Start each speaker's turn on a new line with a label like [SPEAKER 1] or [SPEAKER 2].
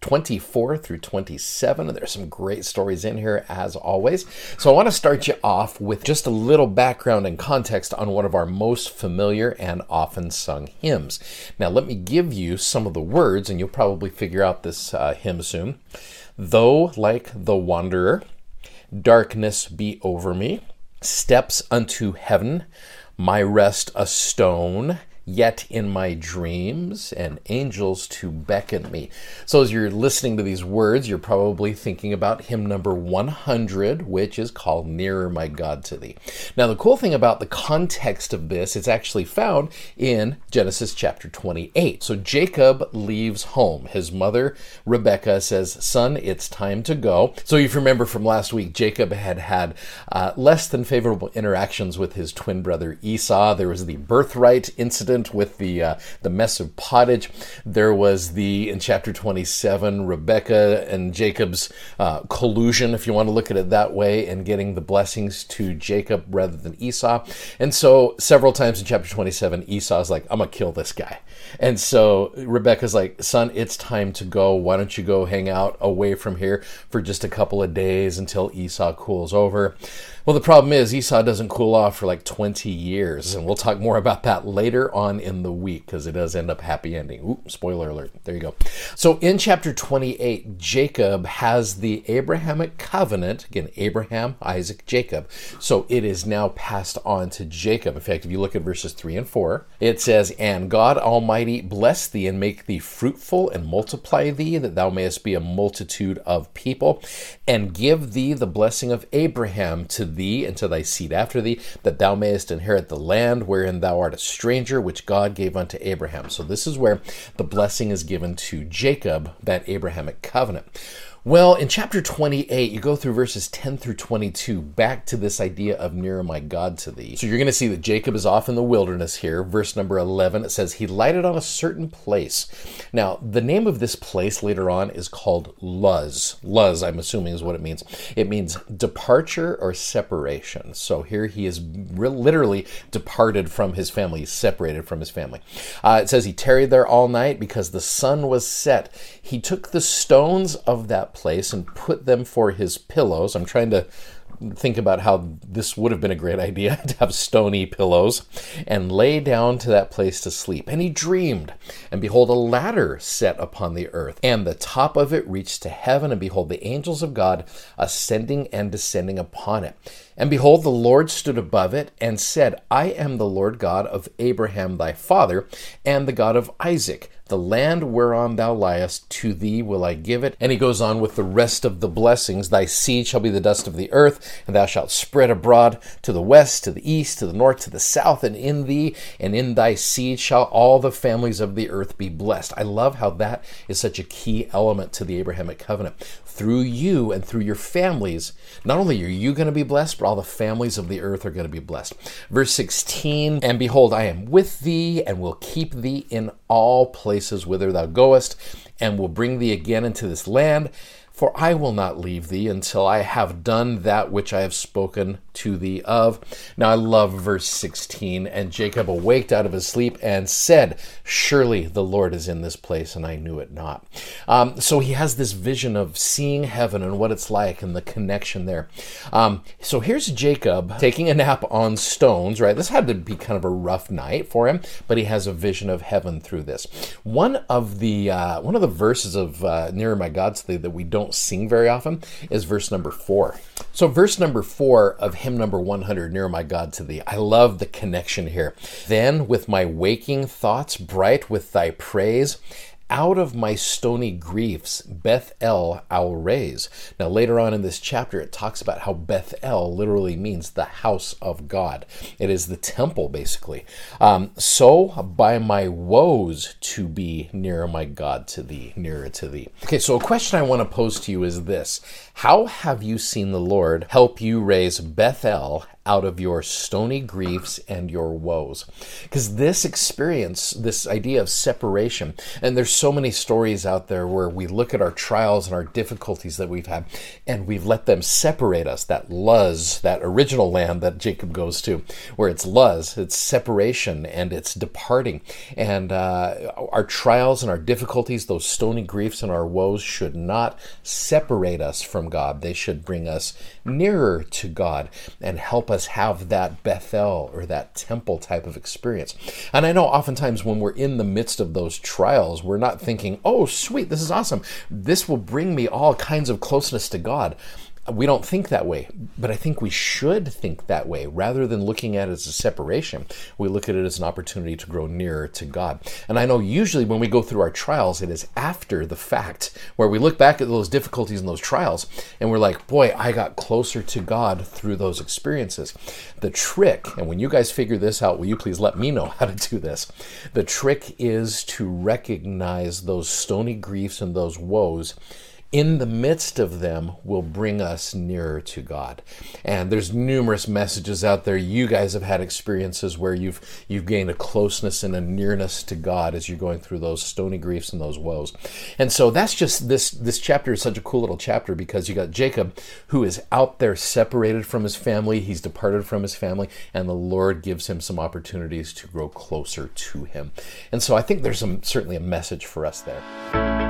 [SPEAKER 1] 24 through 27. There's some great stories in here as always. So I want to start you off with just a little background and context on one of our most familiar and often sung hymns. Now let me give you some of the words and you'll probably figure out this uh, hymn soon. Though like the wanderer, darkness be over me, steps unto heaven, my rest a stone, yet in my dreams, and angels to beckon me. So, as you're listening to these words, you're probably thinking about hymn number 100, which is called Nearer My God to Thee. Now, the cool thing about the context of this, it's actually found in Genesis chapter 28. So, Jacob leaves home. His mother, Rebecca, says, Son, it's time to go. So, if you remember from last week, Jacob had had uh, less than favorable interactions with his twin brother Esau. There was the birthright incident incident with the uh, the mess of pottage. There was the in chapter 27 Rebecca and Jacob's uh, collusion, if you want to look at it that way, and getting the blessings to Jacob rather than Esau. And so several times in chapter 27, Esau's like, "I'm gonna kill this guy," and so Rebecca's like, "Son, it's time to go. Why don't you go hang out away from here for just a couple of days until Esau cools over?" Well, the problem is Esau doesn't cool off for like 20 years, and we'll talk more about that later on in the week because it does end up happy ending. Ooh, spoiler alert. There you go. So in chapter 28, Jacob has the Abrahamic covenant, again, Abraham, Isaac, Jacob. So it is now passed on to Jacob. In fact, if you look at verses 3 and 4, it says, And God Almighty bless thee and make thee fruitful and multiply thee, that thou mayest be a multitude of people, and give thee the blessing of Abraham to thee and to thy seed after thee, that thou mayest inherit the land wherein thou art a stranger, which God gave unto Abraham. So this is where the blessing is given to Jacob, that Abrahamic covenant. Well, in chapter 28, you go through verses 10 through 22, back to this idea of nearer my God to thee. So you're going to see that Jacob is off in the wilderness here. Verse number 11, it says, He lighted on a certain place. Now, the name of this place later on is called Luz. Luz, I'm assuming, is what it means. It means departure or separation. So here he is literally departed from his family, he's separated from his family. Uh, it says he tarried there all night because the sun was set. He took the stones of that place and put them for his pillows. I'm trying to think about how this would have been a great idea to have stony pillows and lay down to that place to sleep. And he dreamed, and behold, a ladder set upon the earth, and the top of it reached to heaven, and behold, the angels of God ascending and descending upon it. And behold, the Lord stood above it and said, I am the Lord God of Abraham thy father, and the God of Isaac. The land whereon thou liest, to thee will I give it. And he goes on with the rest of the blessings. Thy seed shall be the dust of the earth, and thou shalt spread abroad to the west, to the east, to the north, to the south, and in thee and in thy seed shall all the families of the earth be blessed. I love how that is such a key element to the Abrahamic covenant. Through you and through your families, not only are you going to be blessed, but all the families of the earth are going to be blessed. Verse 16, and behold, I am with thee and will keep thee in all places whither thou goest, and will bring thee again into this land for I will not leave thee until I have done that which I have spoken to thee of. Now I love verse 16. And Jacob awaked out of his sleep and said, Surely the Lord is in this place, and I knew it not. Um, so he has this vision of seeing heaven and what it's like and the connection there. Um, so here's Jacob taking a nap on stones, right? This had to be kind of a rough night for him, but he has a vision of heaven through this. One of the uh, one of the verses of uh, Nearer My God's that we don't don't sing very often is verse number four. So, verse number four of hymn number 100, Near My God to Thee. I love the connection here. Then, with my waking thoughts bright with thy praise, out of my stony griefs, Bethel I'll raise. Now, later on in this chapter, it talks about how Bethel literally means the house of God. It is the temple, basically. Um, so, by my woes, to be nearer my God to thee, nearer to thee. Okay, so a question I want to pose to you is this How have you seen the Lord help you raise Bethel out of your stony griefs and your woes. Because this experience, this idea of separation, and there's so many stories out there where we look at our trials and our difficulties that we've had, and we've let them separate us. That Luz, that original land that Jacob goes to, where it's Luz, it's separation and it's departing. And uh, our trials and our difficulties, those stony griefs and our woes, should not separate us from God. They should bring us nearer to God and us have that Bethel or that temple type of experience. And I know oftentimes when we're in the midst of those trials, we're not thinking, oh, sweet, this is awesome. This will bring me all kinds of closeness to God we don't think that way, but I think we should think that way. Rather than looking at it as a separation, we look at it as an opportunity to grow nearer to God. And I know usually when we go through our trials, it is after the fact where we look back at those difficulties and those trials and we're like, boy, I got closer to God through those experiences. The trick, and when you guys figure this out, will you please let me know how to do this? The trick is to recognize those stony griefs and those woes in the midst of them will bring us nearer to God. And there's numerous messages out there. You guys have had experiences where you've you've gained a closeness and a nearness to God as you're going through those stony griefs and those woes. And so that's just this this chapter is such a cool little chapter because you got Jacob who is out there separated from his family, he's departed from his family, and the Lord gives him some opportunities to grow closer to him. And so I think there's some certainly a message for us there.